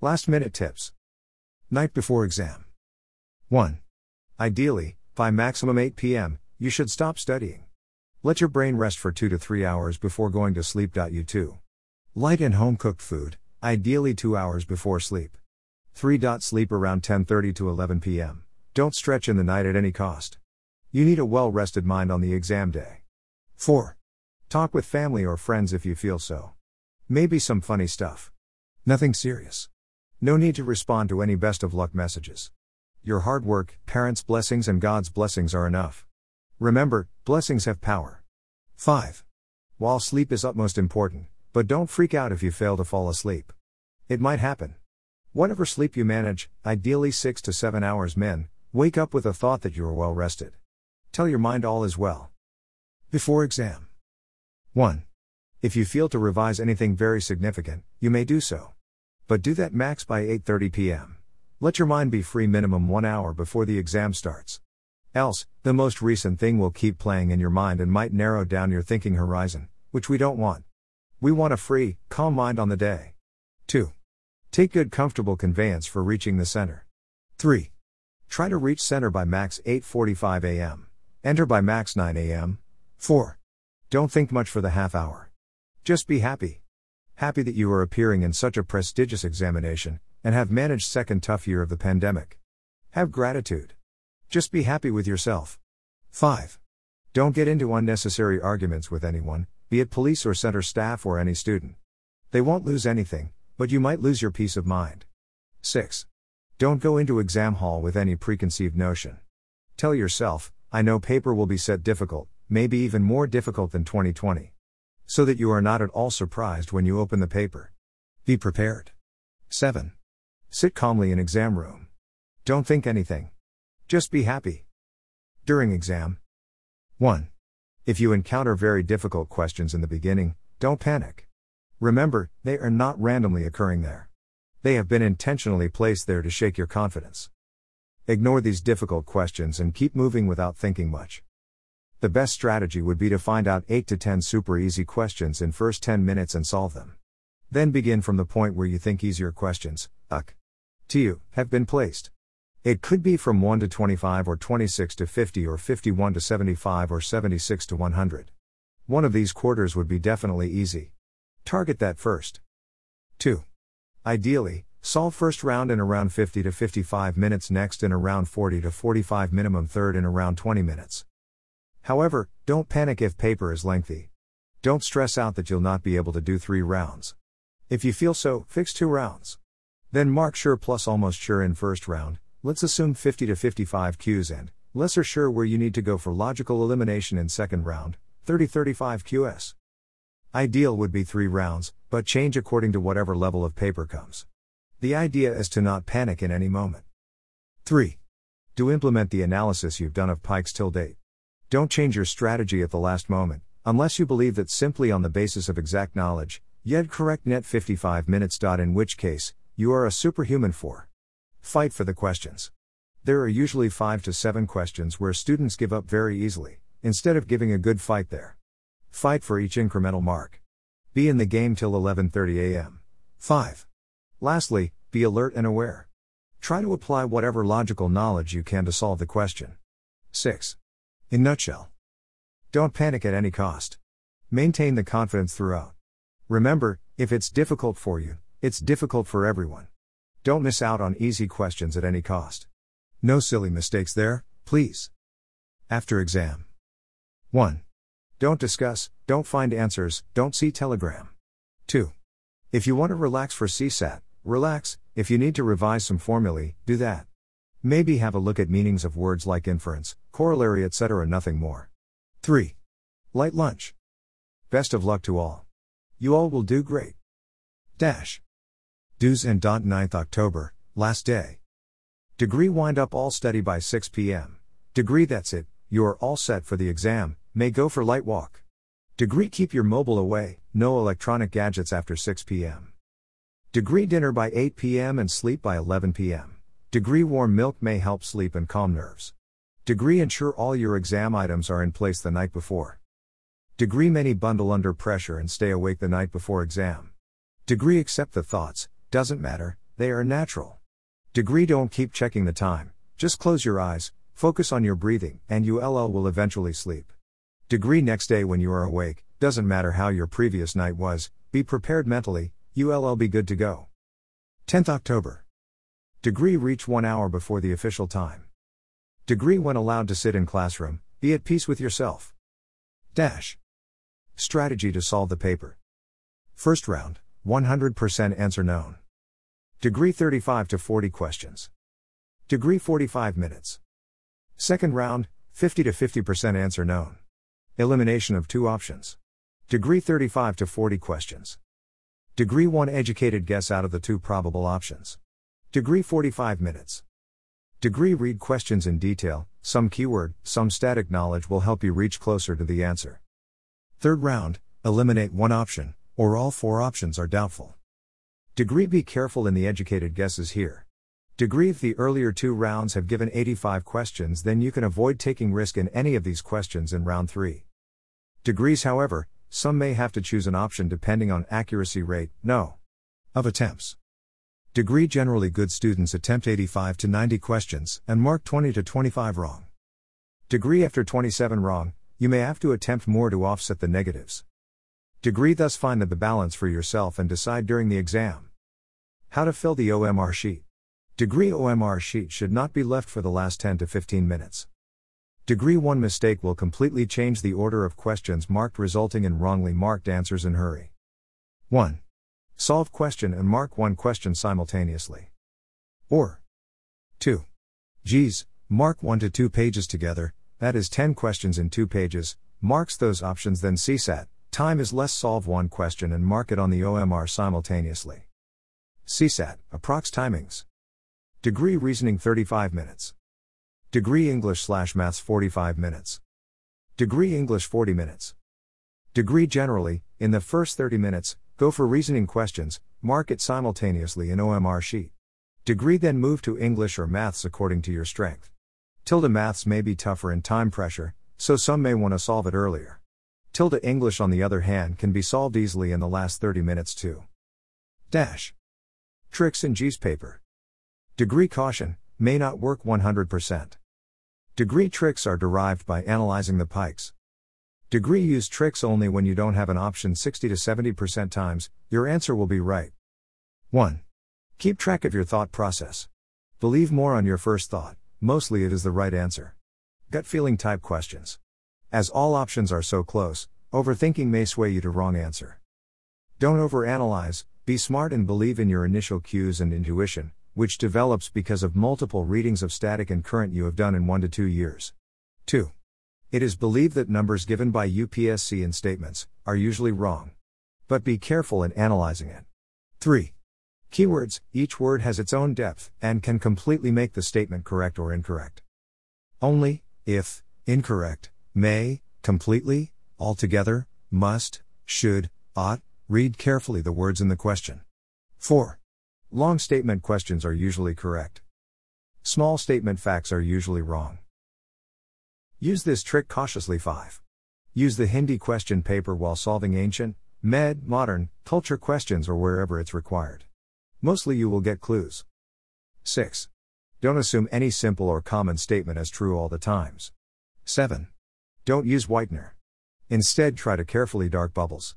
Last minute tips. Night before exam. 1. Ideally, by maximum 8 p.m., you should stop studying. Let your brain rest for 2 to 3 hours before going to sleep. You 2. Light and home cooked food, ideally 2 hours before sleep. 3. Sleep around 10:30 to 11 p.m. Don't stretch in the night at any cost. You need a well-rested mind on the exam day. 4. Talk with family or friends if you feel so. Maybe some funny stuff. Nothing serious. No need to respond to any best of luck messages. Your hard work, parents' blessings, and God's blessings are enough. Remember, blessings have power. 5. While sleep is utmost important, but don't freak out if you fail to fall asleep. It might happen. Whatever sleep you manage, ideally 6 to 7 hours men, wake up with a thought that you are well rested. Tell your mind all is well. Before exam. 1. If you feel to revise anything very significant, you may do so. But do that max by 8:30 p.m. Let your mind be free minimum 1 hour before the exam starts. Else, the most recent thing will keep playing in your mind and might narrow down your thinking horizon, which we don't want. We want a free, calm mind on the day. 2. Take good comfortable conveyance for reaching the center. 3. Try to reach center by max 8:45 a.m. Enter by max 9 a.m. 4. Don't think much for the half hour. Just be happy. Happy that you are appearing in such a prestigious examination and have managed second tough year of the pandemic. Have gratitude. Just be happy with yourself. 5. Don't get into unnecessary arguments with anyone, be it police or center staff or any student. They won't lose anything, but you might lose your peace of mind. 6. Don't go into exam hall with any preconceived notion. Tell yourself, I know paper will be set difficult, maybe even more difficult than 2020. So that you are not at all surprised when you open the paper. Be prepared. 7. Sit calmly in exam room. Don't think anything. Just be happy. During exam. 1. If you encounter very difficult questions in the beginning, don't panic. Remember, they are not randomly occurring there. They have been intentionally placed there to shake your confidence. Ignore these difficult questions and keep moving without thinking much. The best strategy would be to find out 8 to 10 super easy questions in first 10 minutes and solve them. Then begin from the point where you think easier questions, uck, to you, have been placed. It could be from 1 to 25 or 26 to 50 or 51 to 75 or 76 to 100. One of these quarters would be definitely easy. Target that first. 2. Ideally, solve first round in around 50 to 55 minutes, next in around 40 to 45 minimum, third in around 20 minutes. However, don't panic if paper is lengthy. Don't stress out that you'll not be able to do 3 rounds. If you feel so, fix 2 rounds. Then mark sure plus almost sure in first round, Let's assume 50 to 55 Qs and, lesser sure where you need to go for logical elimination in second round, 30 35 QS. Ideal would be 3 rounds, but change according to whatever level of paper comes. The idea is to not panic in any moment. 3. Do implement the analysis you've done of pikes till date. Don't change your strategy at the last moment, unless you believe that simply on the basis of exact knowledge, yet correct net 55 minutes. In which case, you are a superhuman for. Fight for the questions. There are usually 5 to 7 questions where students give up very easily, instead of giving a good fight there. Fight for each incremental mark. Be in the game till 11:30 a.m. 5. Lastly, be alert and aware. Try to apply whatever logical knowledge you can to solve the question. 6. In nutshell, don't panic at any cost. Maintain the confidence throughout. Remember, if it's difficult for you, it's difficult for everyone. Don't miss out on easy questions at any cost. No silly mistakes there, please. After exam. 1. Don't discuss, don't find answers, don't see Telegram. 2. If you want to relax for CSAT, relax, if you need to revise some formulae, do that. Maybe have a look at meanings of words like inference, corollary, etc., nothing more. 3. Light lunch. Best of luck to all. You all will do great. Dash. Do's and Don't 9th October, last day. Degree wind up all study by 6 p.m. Degree that's it, you're all set for the exam, may go for light walk. Degree keep your mobile away, no electronic gadgets after 6 p.m. Degree dinner by 8 p.m. and sleep by 11 p.m. Degree warm milk may help sleep and calm nerves. Degree ensure all your exam items are in place the night before. Degree many bundle under pressure and stay awake the night before exam. Degree accept the thoughts, doesn't matter, they are natural. Degree don't keep checking the time, just close your eyes, focus on your breathing, and ULL will eventually sleep. Degree next day when you are awake, doesn't matter how your previous night was, be prepared mentally, ULL be good to go. 10th October. Degree reach 1 hour before the official time. Degree when allowed to sit in classroom, be at peace with yourself. Dash. Strategy to solve the paper. First round, 100% answer known. Degree 35 to 40 questions. Degree 45 minutes. Second round, 50 to 50% answer known. Elimination of two options. Degree 35 to 40 questions. Degree 1 educated guess out of the two probable options. Degree 45 minutes. Degree read questions in detail, some keyword, some static knowledge will help you reach closer to the answer. Third round, eliminate one option, or all four options are doubtful. Degree be careful in the educated guesses here. Degree if the earlier two rounds have given 85 questions, then you can avoid taking risk in any of these questions in round 3. Degrees, however, some may have to choose an option depending on accuracy rate, no. Of attempts. Degree generally good students attempt 85 to 90 questions and mark 20 to 25 wrong. Degree after 27 wrong, you may have to attempt more to offset the negatives. Degree thus find the balance for yourself and decide during the exam. How to fill the OMR sheet. Degree OMR sheet should not be left for the last 10 to 15 minutes. Degree 1 mistake will completely change the order of questions marked, resulting in wrongly marked answers in hurry. 1. Solve question and mark one question simultaneously. Or 2. Geez, mark 1 to 2 pages together, that is 10 questions in 2 pages, marks those options then CSAT, time is less solve one question and mark it on the OMR simultaneously. CSAT, approx timings. Degree Reasoning 35 minutes. Degree English slash Maths 45 minutes. Degree English 40 minutes. Degree Generally, in the first 30 minutes, go for reasoning questions, mark it simultaneously in OMR sheet. Degree then move to English or Maths according to your strength. Tilde Maths may be tougher in time pressure, so some may want to solve it earlier. Tilde English on the other hand can be solved easily in the last 30 minutes too. Dash. Tricks in GS paper. Degree caution may not work 100%. Degree tricks are derived by analyzing the pikes. Degree use tricks only when you don't have an option 60 to 70% times, your answer will be right. 1. Keep track of your thought process. Believe more on your first thought, mostly it is the right answer. Gut feeling type questions. As all options are so close, overthinking may sway you to wrong answer. Don't overanalyze, be smart and believe in your initial cues and intuition, which develops because of multiple readings of static and current you have done in 1 to 2 years. 2. It is believed that numbers given by UPSC in statements are usually wrong. But be careful in analyzing it. 3. Keywords each word has its own depth and can completely make the statement correct or incorrect. Only, if, incorrect, may, completely, altogether, must, should, ought, Read carefully the words in the question. 4. Long statement questions are usually correct. Small statement facts are usually wrong. Use this trick cautiously. 5. Use the Hindi question paper while solving ancient, med, modern, culture questions or wherever it's required. Mostly you will get clues. 6. Don't assume any simple or common statement as true all the times. 7. Don't use whitener. Instead, try to carefully dark bubbles.